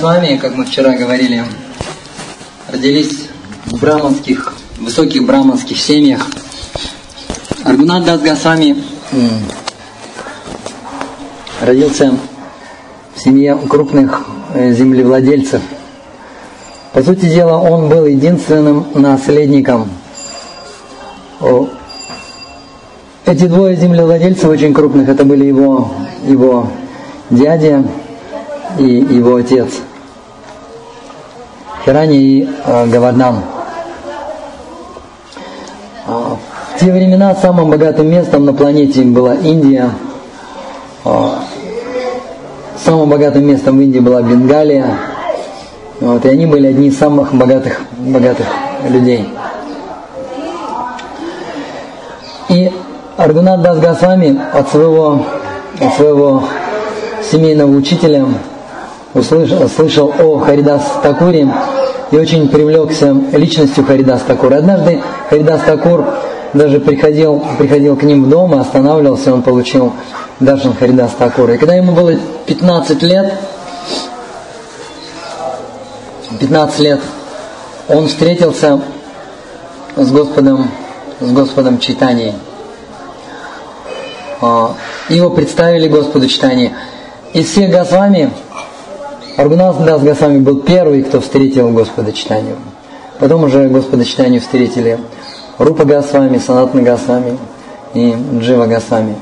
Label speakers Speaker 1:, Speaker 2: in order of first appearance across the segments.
Speaker 1: Госвами, как мы вчера говорили, родились в браманских, высоких браманских семьях. Аргунат Дас Госвами родился в семье крупных э, землевладельцев. По сути дела, он был единственным наследником. Эти двое землевладельцев очень крупных, это были его, его дядя и его отец. Хирани и э, Гавардан. А, в те времена самым богатым местом на планете была Индия. А, самым богатым местом в Индии была Бенгалия. Вот, и они были одни из самых богатых, богатых людей. И Аргунат Дас Госвами от своего, от своего семейного учителя услышал, слышал о Харидас Такуре и очень привлекся личностью Харидас Такура. Однажды Харидас Такур даже приходил, приходил к ним в дом и останавливался, он получил Даршан Харидас Такура. И когда ему было 15 лет, 15 лет, он встретился с Господом, с Господом Читанией. А, его представили Господу Читание. Из всех Госвами Аргунас Дас Госвами был первый, кто встретил Господа Читанию. Потом уже Господа Читанию встретили Рупа Госвами, Санатна Госвами и Джива Госвами.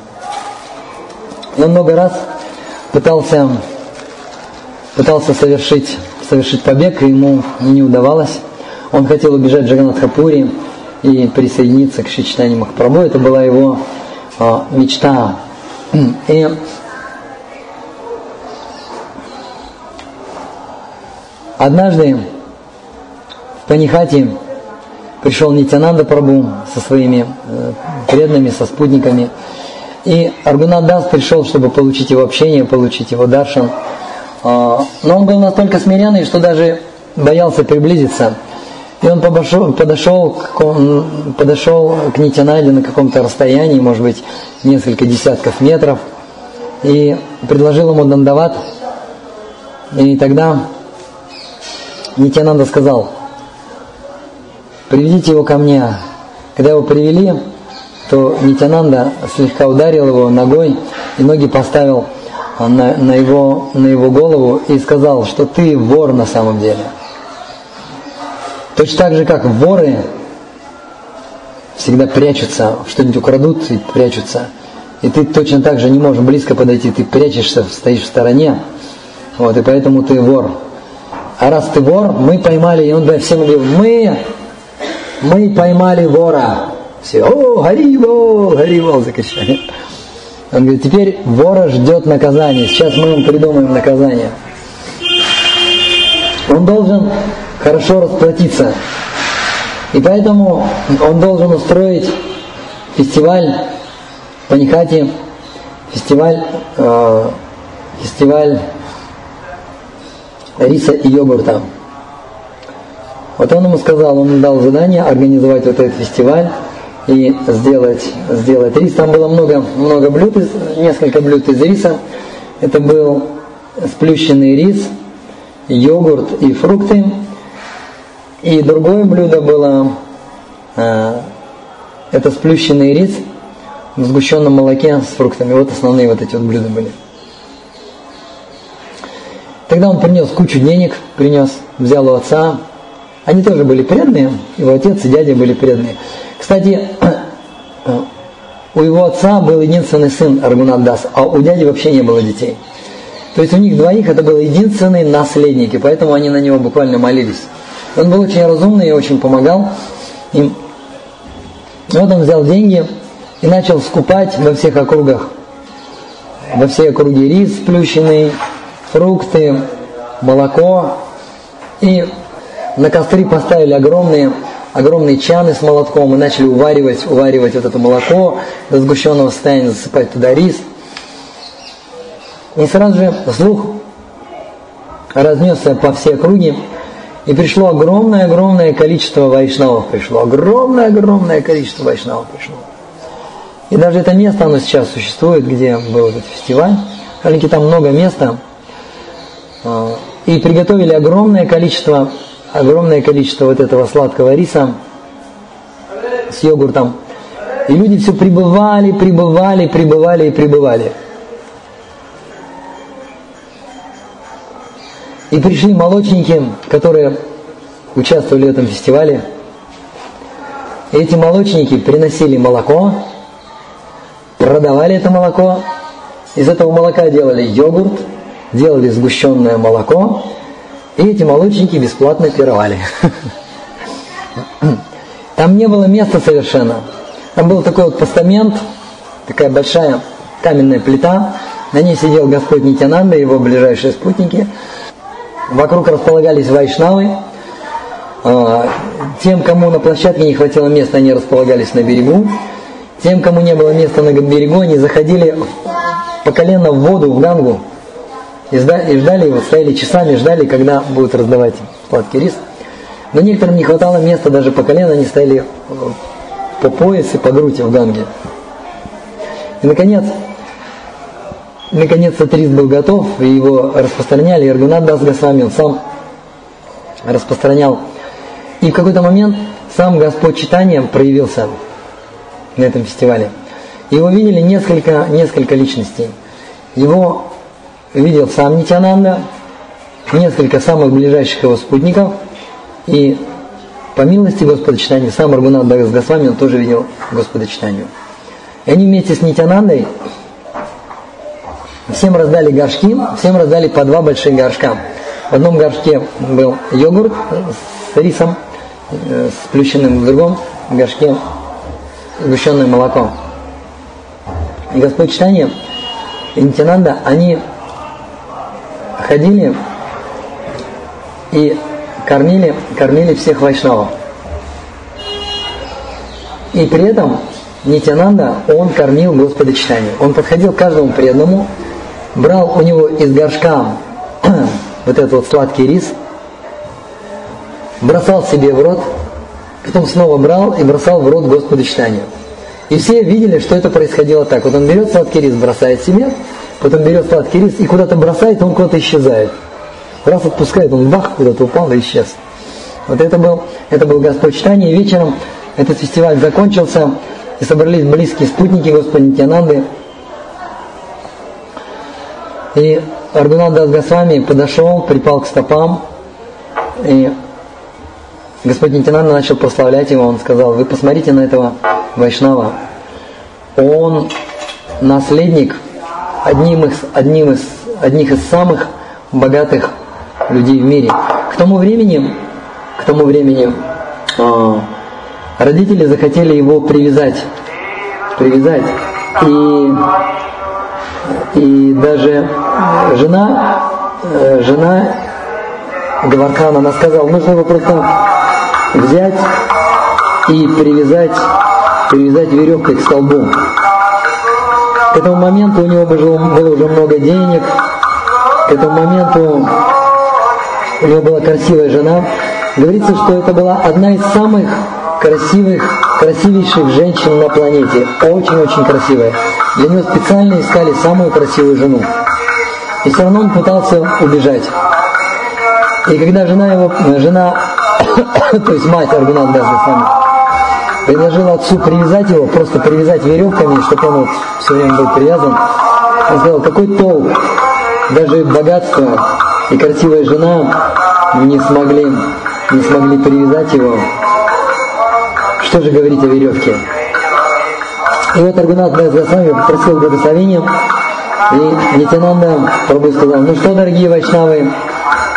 Speaker 1: Он много раз пытался, пытался совершить, совершить побег, и ему не удавалось. Он хотел убежать в Джаганатхапури и присоединиться к Шичтани Махапрабху. Это была его а, мечта. И однажды в Панихате пришел Нитянанда Прабу со своими э, преданными, со спутниками. И Аргунат Дас пришел, чтобы получить его общение, получить его даршан. А, но он был настолько смиренный, что даже боялся приблизиться. И он подошел, подошел, к, подошел к Нитянаде на каком-то расстоянии, может быть, несколько десятков метров, и предложил ему дандават. И тогда Нитянанда сказал, приведите его ко мне. Когда его привели, то Нитянанда слегка ударил его ногой и ноги поставил на, на, его, на его голову и сказал, что ты вор на самом деле. Точно так же, как воры всегда прячутся, что-нибудь украдут и прячутся. И ты точно так же не можешь близко подойти, ты прячешься, стоишь в стороне. Вот, и поэтому ты вор. А раз ты вор, мы поймали, и он всем говорит, мы, мы поймали вора. Все, о, Гаривол, Гаривол, закричали. Он говорит, теперь вора ждет наказание. Сейчас мы вам придумаем наказание. Он должен хорошо расплатиться. И поэтому он должен устроить фестиваль Паникати, фестиваль, э, фестиваль риса и йогурта. Вот он ему сказал, он дал задание организовать вот этот фестиваль и сделать, сделать рис. Там было много, много блюд, несколько блюд из риса. Это был сплющенный рис, йогурт и фрукты. И другое блюдо было, э, это сплющенный рис в сгущенном молоке с фруктами. Вот основные вот эти вот блюда были. Тогда он принес кучу денег, принес, взял у отца. Они тоже были преданные, его отец и дядя были преданные. Кстати, у его отца был единственный сын Аргунат Дас, а у дяди вообще не было детей. То есть у них двоих это был единственный наследник, и поэтому они на него буквально молились. Он был очень разумный и очень помогал им. И вот он взял деньги и начал скупать во всех округах. Во все округи рис сплющенный, фрукты, молоко. И на костры поставили огромные, огромные чаны с молотком и начали уваривать, уваривать вот это молоко до сгущенного состояния, засыпать туда рис. И сразу же слух разнесся по всей округе, и пришло огромное-огромное количество вайшнавов пришло. Огромное-огромное количество вайшнавов пришло. И даже это место, оно сейчас существует, где был этот фестиваль. Маленький там много места. А, И приготовили огромное количество, огромное количество вот этого сладкого риса с йогуртом. И люди все прибывали, прибывали, прибывали и прибывали. И пришли молочники, которые участвовали в этом фестивале. И эти молочники приносили молоко, продавали это молоко, из этого молока делали йогурт, делали сгущенное молоко, и эти молочники бесплатно пировали. Там не было места совершенно. Там был такой вот постамент, такая большая каменная плита, на ней сидел Господь Нитянанда и его ближайшие спутники. Вокруг располагались вайшнавы. А, тем, кому на площадке не хватило места, они располагались на берегу. Тем, кому не было места на берегу, они заходили по колено в воду, в гангу, и ждали, вот стояли часами, ждали, когда будут раздавать сладкий рис. Но некоторым не хватало места даже по колено, они стояли э, по пояс и по грудь в ганге. И наконец, наконец-то рис был готов, и его распространяли, и Аргунат Дас Госвами, он сам распространял. И в какой-то момент сам Господь читанием проявился на этом фестивале. Его видели несколько, несколько личностей. Его видел сам Нитянанда, несколько самых ближайших его спутников, и по милости Господа читания, сам Аргунат Дагас Госвами, он тоже видел Господа читанию. И они вместе с Нитянандой всем раздали горшки, всем раздали по два больших горшка. В одном горшке был йогурт с рисом, э, с плющенным, в другом горшке сгущенное молоко. И Господь читание и Нитянанда, они ходили и кормили, кормили всех вайшнавов. И при этом Нитянанда, он кормил Господа читание. Он подходил к каждому преданному, брал у него из горшка вот этот вот сладкий рис, бросал себе в рот, потом снова брал и бросал в рот Господу читанию. И все видели, что это происходило так. Вот он берет сладкий рис, бросает себе, потом берет сладкий рис и куда-то бросает, он куда-то исчезает. Раз отпускает, он бах, куда-то упал и исчез. Вот это был, это был Господь читания. И вечером этот фестиваль закончился, и собрались близкие спутники Господа Нитянанды. И Аргунат Дас Госвами подошел, припал к стопам, и Господь Нитянанда начал прославлять его, он сказал, вы посмотрите на этого Вайшнава. Он наследник одним из, одним из, одних из самых богатых людей в мире. К тому времени, к тому времени э, родители захотели его привязать, привязать. И, и даже жена, э, жена Гавархана, она сказала, нужно его просто взять и привязать, привязать веревкой к столбу. Этому моменту у него было уже много денег, к этому моменту у него была красивая жена. Говорится, что это была одна из самых красивых, красивейших женщин на планете. Очень-очень красивая. Для него специально искали самую красивую жену. И все равно он пытался убежать. И когда жена его, жена, то есть мать Аргунат даже предложила отцу привязать его, просто привязать веревками, чтобы он вот все время был привязан, он сказал, какой толк, даже богатство и красивая жена не смогли, не смогли привязать его. Что же говорить о веревке? И вот Аргунат Байзгасами попросил благословения, и Нитянанда Прабhu сказал, ну что, дорогие вайшнавы,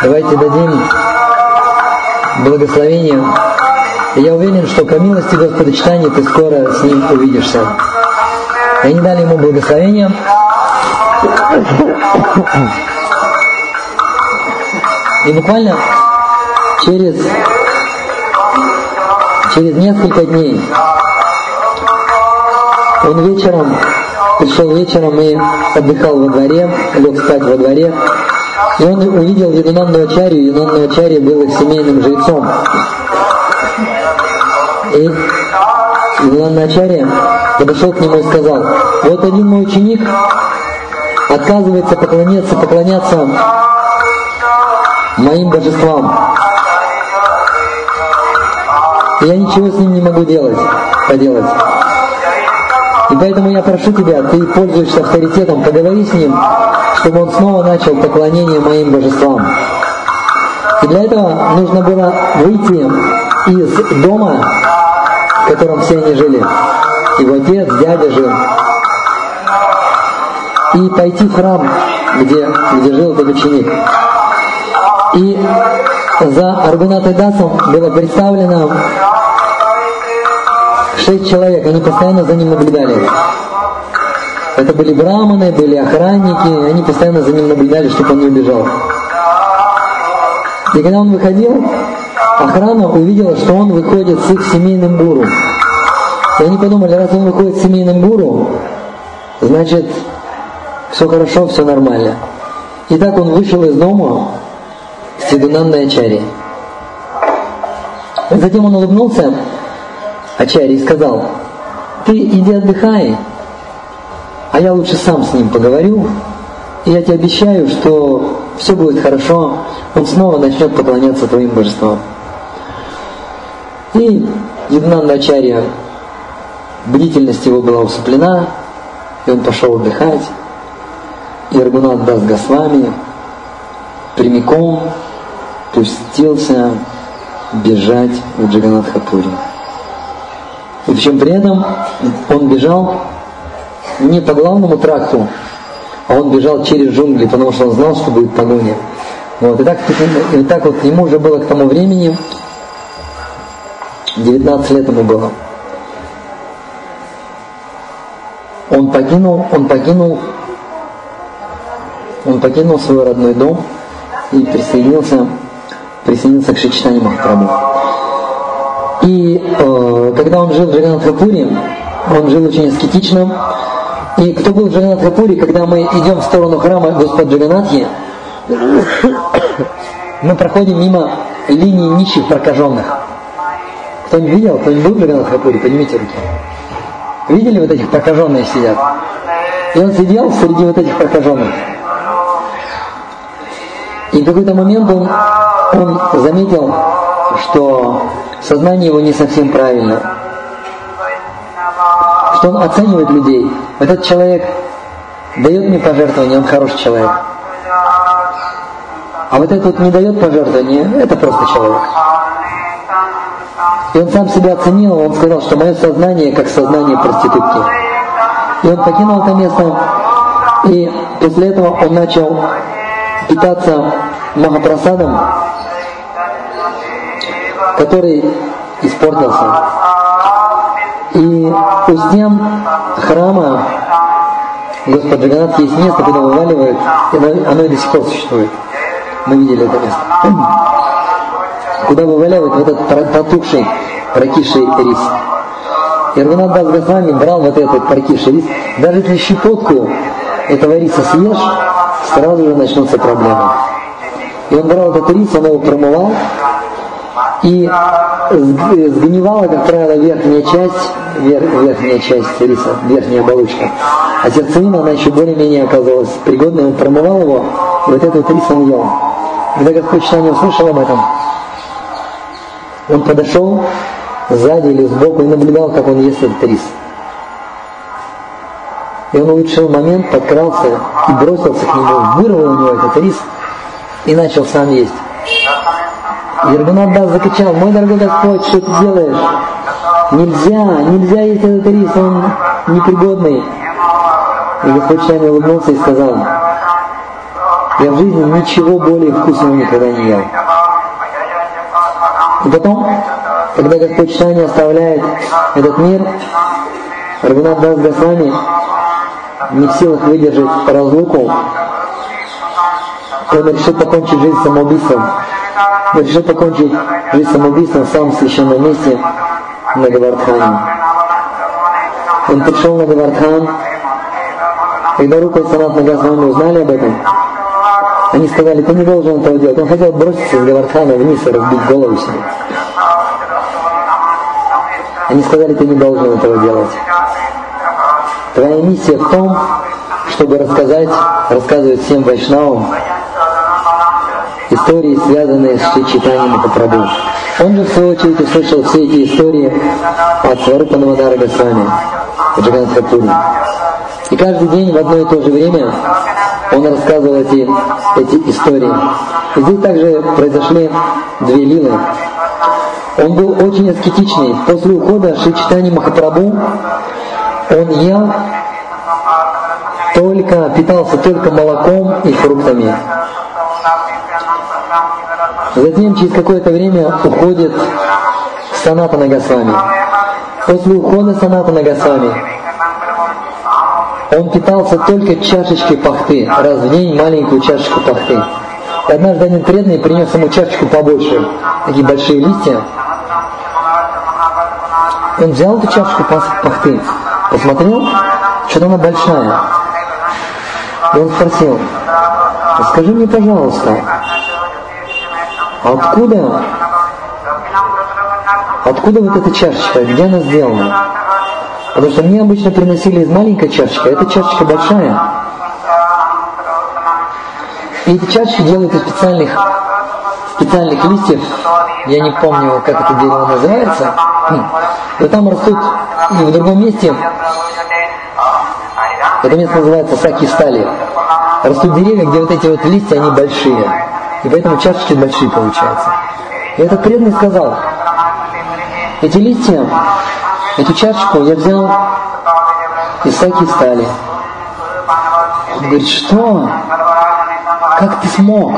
Speaker 1: давайте дадим благословение. И я уверен, что по милости Господа читания ты скоро с ним увидишься. И они дали ему благословение. И буквально через, через несколько дней он вечером, пришел вечером и отдыхал во дворе, лег спать во дворе, и он увидел Янунанну Ачарью, Янунанну Ачарья был их семейным жрецом. И Янунанна Ачарья подошел к нему и сказал, вот один мой ученик отказывается поклоняться, поклоняться моим божествам. Я ничего с ним не могу делать, поделать. И поэтому я прошу тебя, ты пользуешься авторитетом, поговори с ним, чтобы он снова начал поклонение моим божествам. И для этого нужно было выйти из дома, котором все они жили. Его отец, дядя жил. И пойти в храм, где, где жил этот ученик. И за Аргунатой Дасом было представлено шесть человек, они постоянно за ним наблюдали. Это были браманы, были охранники, они постоянно за ним наблюдали, чтобы он не убежал. И когда он выходил, охрана увидела, что он выходит с их семейным гуру. И они подумали, раз он выходит с семейным гуру, значит, все хорошо, все нормально. И так он вышел из дома с Сидунанной Ачари. Затем он улыбнулся Ачари и сказал, ты иди отдыхай, а я лучше сам с ним поговорю, и я тебе обещаю, что все будет хорошо, он снова начнет поклоняться твоим божествам. И Яднанда Ачарья, бдительность его была усыплена, и он пошел отдыхать. И Аргунат Дас Госвами прямиком пустился бежать в Джаганатхапури. И причем при этом он бежал не по главному тракту, а он бежал через джунгли, потому что он знал, что будет погоня. Вот. И, так, и так вот ему уже было к тому времени 19 лет ему было. Он покинул, он покинул, он покинул свой родной дом и присоединился, присоединился к Шичтане Махапрабху. И э, когда он жил в Джаганатхапуре, он жил очень аскетично. И кто был в Джаганатхапуре, когда мы идем в сторону храма Господа Джаганатхи, мы проходим мимо линии нищих прокаженных. Кто-нибудь видел? Кто-нибудь был в Джаганатхапуре? Поднимите руки. Видели вот этих прокаженных сидят? И он сидел среди вот этих прокаженных. И в какой-то момент он, он заметил, что сознание его не совсем правильно. Что он оценивает людей. Этот человек дает мне пожертвование, он хороший человек. А вот этот вот не дает пожертвования, это просто человек. И он сам себя оценил, он сказал, что мое сознание как сознание проститутки. И он покинул это место, и после этого он начал питаться Махапрасадом, который испортился. И у стен храма Господа Джаганат есть место, куда вываливают, и оно, и до сих пор существует. Мы видели это место. Куда вываливают вот этот потухший, прокисший рис. И Рагунат Дас Госвами брал вот этот прокисший рис. Даже если щепотку этого риса съешь, сразу же начнутся проблемы. И он брал этот рис, он его промывал, и сгнивала, как правило, верхняя часть, вер, верхняя часть риса, верхняя оболочка. А сердцевина, она еще более-менее оказалась пригодной, он промывал его, и вот этот рис он ел. Когда Господь Читание услышал об этом, он подошел сзади или сбоку и наблюдал, как он ест этот рис. И он улучшил момент, подкрался и бросился к нему, вырвал у него этот рис и начал сам есть. Ергунат закричал, мой дорогой Господь, что ты делаешь? Нельзя, нельзя есть этот рис, он непригодный. И Господь Чайный улыбнулся и сказал, я в жизни ничего более вкусного никогда не ел. И потом, когда Господь Чайный оставляет этот мир, Рагунат Дас Госвами не в силах выдержать разлуку, он решил покончить жизнь самоубийством решил покончить жизнь самоубийством в самом священном месте на Гавардхане. Он пришел на Гавардхан, когда Рука Санат Нагасвами узнали об этом, они сказали, ты не должен этого делать. Он хотел броситься с Гавардхана вниз и разбить голову себе. Они сказали, ты не должен этого делать. Твоя миссия в том, чтобы рассказать, рассказывать всем вайшнавам, истории, связанные с читанием Махапрабху. Он же, в свою очередь, услышал все эти истории от Сварупа Навадара Госвами, Джаганатхапури. И каждый день в одно и то же время он рассказывал эти, эти истории. И здесь также произошли две лилы. Он был очень аскетичный. После ухода Шичтани Махапрабху он ел только, питался только молоком и фруктами. Затем через какое-то время уходит Саната Нагасвами. После ухода Саната Нагасвами он питался только чашечкой пахты, раз в день маленькую чашечку пахты. И однажды один преданный принес ему чашечку побольше, такие большие листья. Он взял эту чашечку пахты, посмотрел, что она большая. И он спросил, скажи мне, пожалуйста, откуда, откуда вот эта чашечка, где она сделана? Потому что мне обычно приносили из маленькой чашечки, а эта чашечка большая. И эти чашечки делают из специальных, специальных листьев, я не помню, как это дерево называется, но там растут, и в другом месте, это место называется саки стали, растут деревья, где вот эти вот листья, они большие, и поэтому чашечки большие получаются. И этот преданный сказал, эти листья Эту чашечку я взял из Саки стали. Он говорит, что? Как ты смог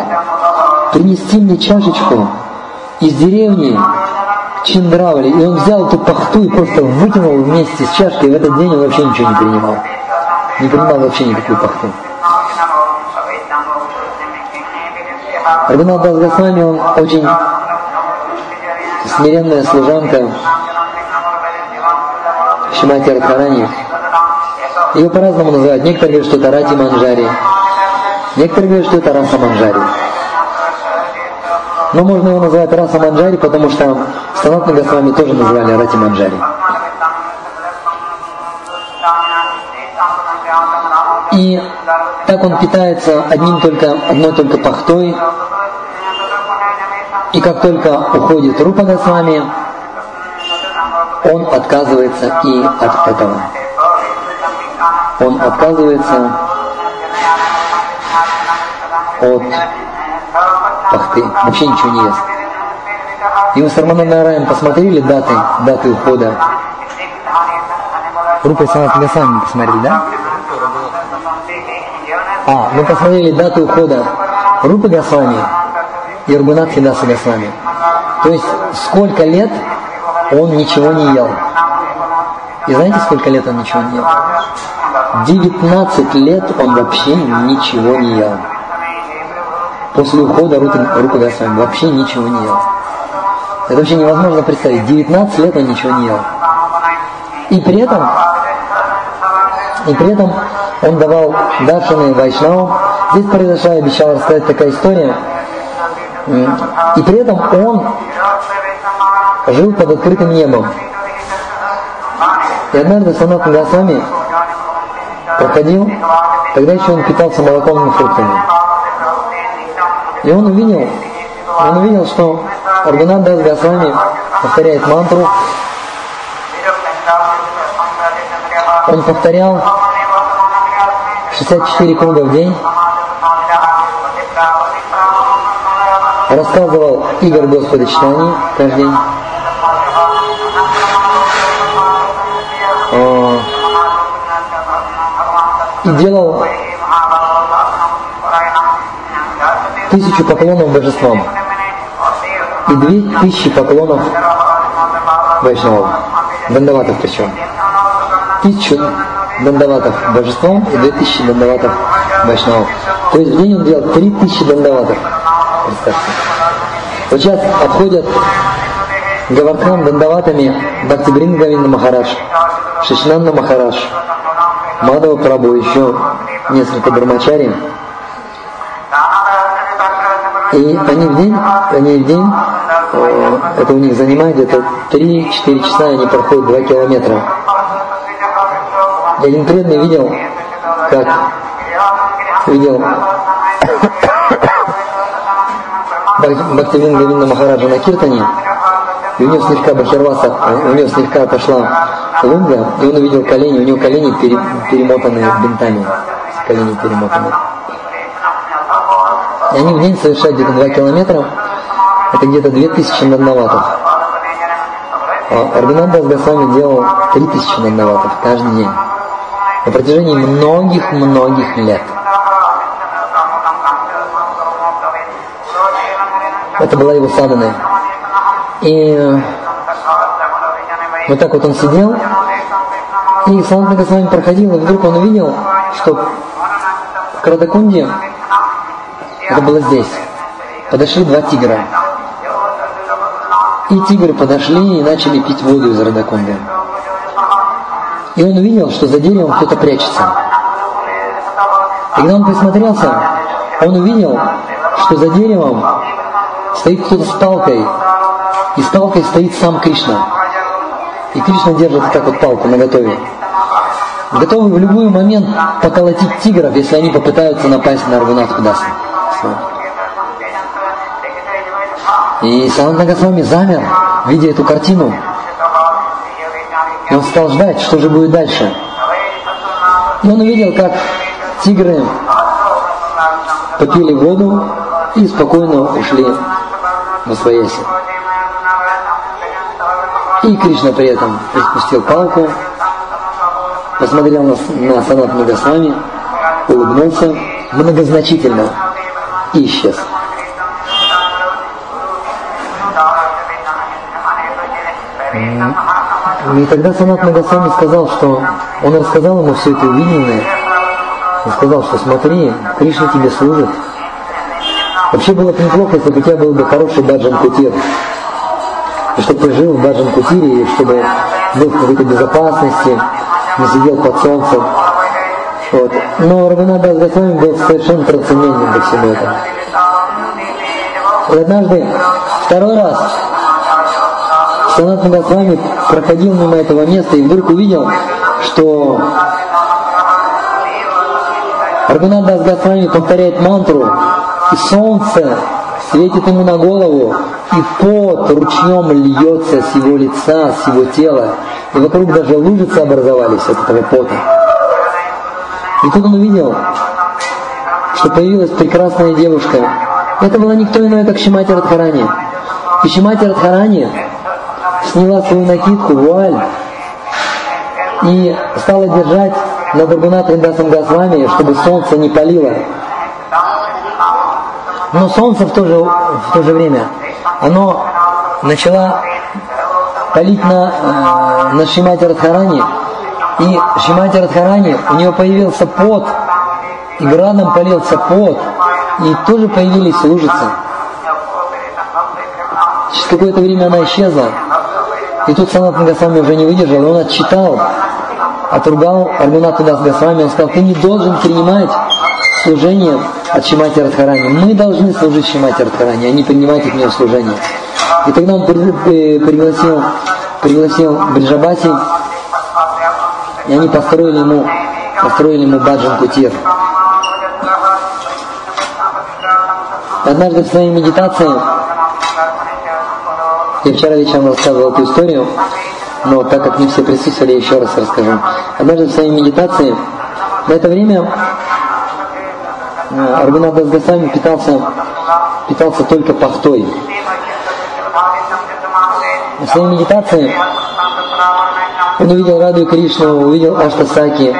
Speaker 1: принести мне чашечку из деревни Чиндравали? И он взял эту пахту и просто вытянул вместе с чашкой, и в этот день он вообще ничего не принимал. Не принимал вообще никакую пахту. Рагунат Дас Госвами, он очень смиренная служанка, Шимати Радхарани. Его по-разному называют. Некоторые говорят, что это Рати Манджари. Некоторые говорят, что это Раса Манджари. Но можно его называть Раса Манджари, потому что Санатна Госвами тоже называли Рати Манджари. И так он питается одним только, одной только пахтой. И как только уходит Рупа Госвами, он отказывается и от этого. Он отказывается от пахты, вообще ничего не ест. И мы с Арманом Нараем посмотрели даты, даты ухода. Рупа Санат Гасами посмотрели, да? А, мы посмотрели даты ухода Рупы Гасвами и Ргунат Хидаса Гасвами. То есть сколько лет он ничего не ел. И знаете, сколько лет он ничего не ел? 19 лет он вообще ничего не ел. После ухода Госвами вообще ничего не ел. Это вообще невозможно представить. 19 лет он ничего не ел. И при этом, и при этом он давал даршаны Вайшнаву. Здесь произошла, я обещал рассказать такая история. И при этом он жил под открытым небом. И однажды Санат Гасвами проходил, тогда еще он питался молоком и фруктами. И он увидел, он увидел, что Арганат Дас Гасвами повторяет мантру. Он повторял 64 круга в день. Рассказывал игр Господа читаний каждый день. и делал тысячу поклонов божествам и две тысячи поклонов вайшнавам, дандаватов причем. Тысячу дандаватов божествам и две тысячи дандаватов вайшнавам. То есть в день он делал три тысячи дандаватов. Представьте. Вот сейчас обходят Гавардхан дандаватами Бхактибрингавинда Махарадж, Шишнанна Махарадж, Мадава Прабу, еще несколько брамачари. И они в день, они в день, э, это у них занимает где-то 3-4 часа, они проходят 2 километра. Я преданный видел, как видел Бхактивин Гавинда Махараджа на Киртане, и у него слегка Бахирваса, у него слегка пошла лунга, и он увидел колени, у него колени пере, перемотаны бинтами, колени перемотаны. И они в день совершают где-то 2 километра, это где-то 2000 надноватов. А Аргунанда с Госвами делал 3000 надноватов каждый день. На протяжении многих-многих лет. Это была его садана. И вот так вот он сидел, и Санатна Госвами проходил, и вдруг он увидел, что в Крадакунде, это было здесь, подошли два тигра. И тигры подошли и начали пить воду из Радакунды. И он увидел, что за деревом кто-то прячется. И когда он присмотрелся, он увидел, что за деревом стоит кто-то с палкой, и с палкой стоит сам Кришна. И Кришна держит так вот палку на готове. Готовы в любой момент поколотить тигров, если они попытаются напасть на Аргунатху Даса. И Санатна Госвами замер, видя эту картину. И он стал ждать, что же будет дальше. И он увидел, как тигры попили воду и спокойно ушли на свояси. И Кришна при этом испустил палку, посмотрел на, на Санат Магасвами, улыбнулся многозначительно исчез. И тогда Санат Магасвами сказал, что он рассказал ему все это увиденное, и сказал, что смотри, Кришна тебе служит. Вообще было бы неплохо, если бы у тебя был бы хороший баджан кутир. И чтобы ты жил в баджан кутире, и чтобы был в какой-то безопасности, не сидел под солнцем. Вот. Но Рагунада Госвами был совершенно трансцендентен до всего этого. И однажды, второй раз, Санат Госвами проходил мимо этого места и вдруг увидел, что Рагунада Госвами повторяет мантру, и солнце светит ему на голову, и пот ручьем льется с его лица, с его тела, и вокруг даже лужицы образовались от этого пота. И тут он увидел, что появилась прекрасная девушка. Это была никто иной, как Шимати Радхарани. И Шимати Радхарани сняла свою накидку, вуаль, и стала держать над Рагунат Риндасом Госвами, чтобы солнце не палило. Но солнце в то же, в то же время, оно начало палить на, э, на Шимати Радхарани, и Шимати Радхарани, у нее появился пот, и градом полился пот, и тоже появились лужицы. Через какое-то время она исчезла, и тут Санат Госвами уже не выдержал, и он отчитал, отругал Аргунату Дас Госвами, он сказал, ты не должен принимать служение от Шимати Радхарани. Мы должны служить Шимати Радхарани, а не принимать от нее служение. И тогда он э, пригласил, пригласил Бриджабати, и они построили ему, построили ему баджан кутир. Однажды в своей медитации, я вчера вечером рассказывал эту историю, но так как не все присутствовали, еще раз расскажу. Однажды в своей медитации, в это время э, Аргунат Госвами питался, питался только пахтой. В своей медитации он увидел Раду Кришну, увидел Аштасаки,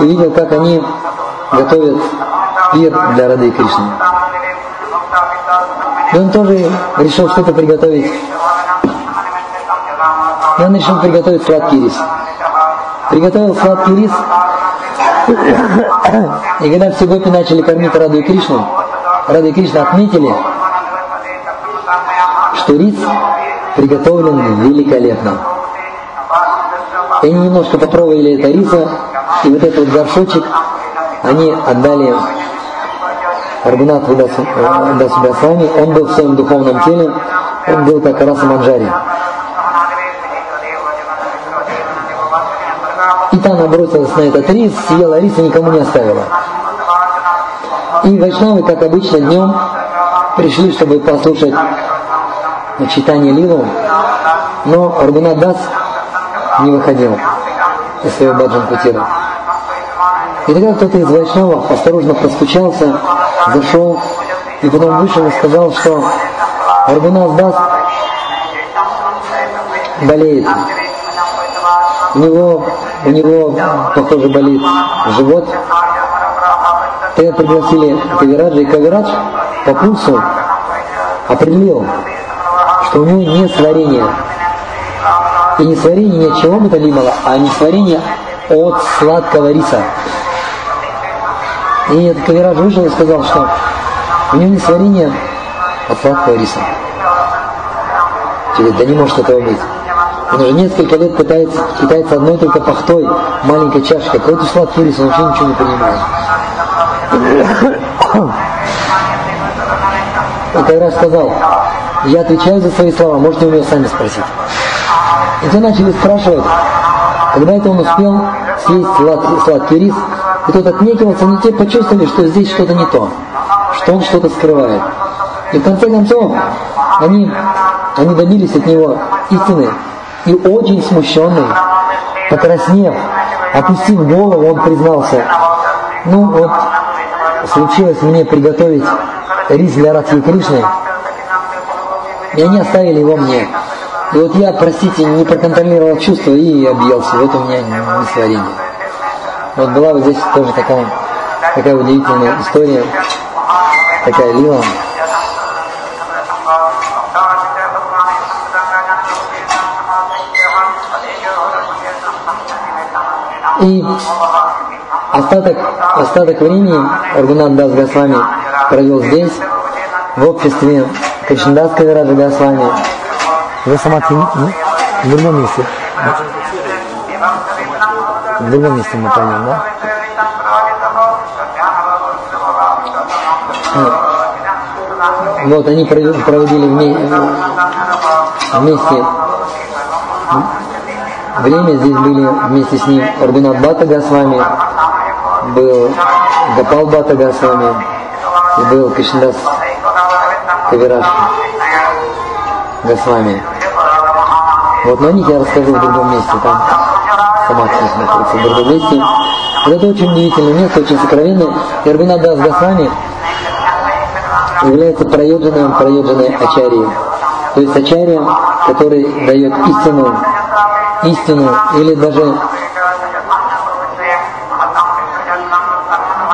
Speaker 1: увидел, как они готовят пир для Рады Кришны. И он тоже решил что-то приготовить. И он решил приготовить сладкий рис. Приготовил сладкий рис, и когда все гопи начали кормить Раду и Кришну, Раду и Кришна отметили, что рис приготовлен великолепно. И они немножко попробовали это риса, и вот этот горшочек они отдали Аргунату Дасубасвами. Он был в своем духовном теле, он был как Раса Манджари. И та набросилась на этот рис, съела рис и никому не оставила. И Вайшнавы, как обычно, днем пришли, чтобы послушать читание Лилу, но Рагунат Дас не выходил из своего баджан кутира. И тогда кто-то из вайшнавов осторожно постучался, зашел, и потом вышел и сказал, что Рагунат Дас болеет. У него, у него, похоже, болит живот. Тогда пригласили Кавираджа, и Кавирадж по пульсу определил, что у него не сварение. И не сварение ни от чего бы то ни было, а не сварение от сладкого риса. И этот Кавирадж вышел и сказал, что у него не сварение от сладкого риса. Говорит, да не может этого быть. Он уже несколько лет пытается, питается одной только пахтой, маленькой чашкой. Какой-то сладкий рис, он вообще ничего не понимает. И тогда сказал, я отвечаю за свои слова, можете у него сами спросить. И те начали спрашивать, когда это он успел съесть сладкий, сладкий рис, и тот отнекивался, они те почувствовали, что здесь что-то не то, что он что-то скрывает. И в конце концов, они, они добились от него истины, и очень смущенный, покраснев, опустив голову, он признался, ну вот, случилось мне приготовить рис для Радхи Кришны, и они оставили его мне. И вот я, простите, не проконтролировал чувства и объелся. Вот у меня не сварение. Вот была вот здесь тоже такая, такая удивительная история, такая лила. И остаток, остаток времени Аргунат Дас Госвами провел здесь, в обществе Кришнадас Кавираджа Госвами.
Speaker 2: Вы самадхи в другом месте? В другом месте мы поймем, да?
Speaker 1: Вот, они проводили вместе время. Здесь были вместе с ним Аргунат Бата Госвами, был Гапал Бата Госвами и был Кришнадас Кавираш Госвами. Вот, но о них я расскажу в другом месте, там сама находится в другом месте. Вот это очень удивительное место, очень сокровенное. И Аргунат Дас Госвами является проедженным, проедженной ачарией. То есть ачария, который дает истину истину или даже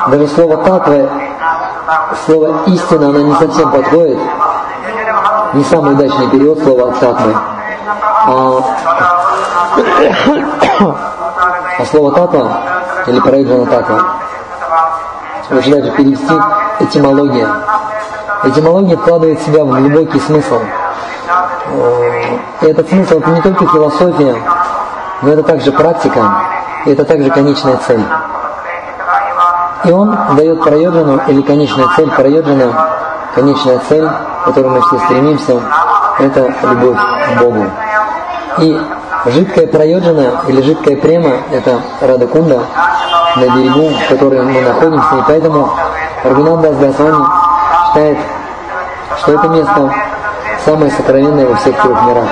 Speaker 1: даже слово татва, слово истина, оно не совсем подходит. Не самый удачный перевод слова татвы. А, а слово татва или проиграна татва лучше даже перевести этимология. Этимология вкладывает в себя в глубокий смысл. И этот смысл это не только философия, но это также практика, и это также конечная цель. И он дает проеджану, или конечная цель проеджана, конечная цель, к которой мы все стремимся, это любовь к Богу. И жидкая проеджана или жидкая према – это Радакунда, на берегу, в котором мы находимся, и поэтому Аргунанда Госвами считает, что это место самое сокровенное во всех трех мирах.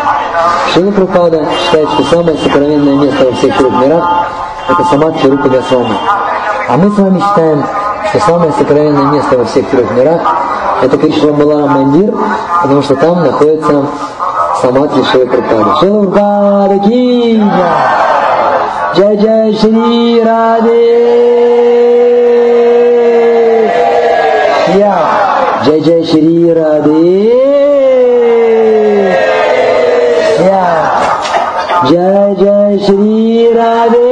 Speaker 1: Шила Прупада считает, что самое сокровенное место во всех трех мирах – это Самадхи Рупа Госвами. А мы с вами считаем, что самое сокровенное место во всех трех мирах – это кришна Кришвамбалара Мандир, потому что там находится Самадхи Шила Крупада. Шила Крупада Кия! Джай Джай Шри Раде! Джай Джай Шри Раде! Джай Джай Шри Раде!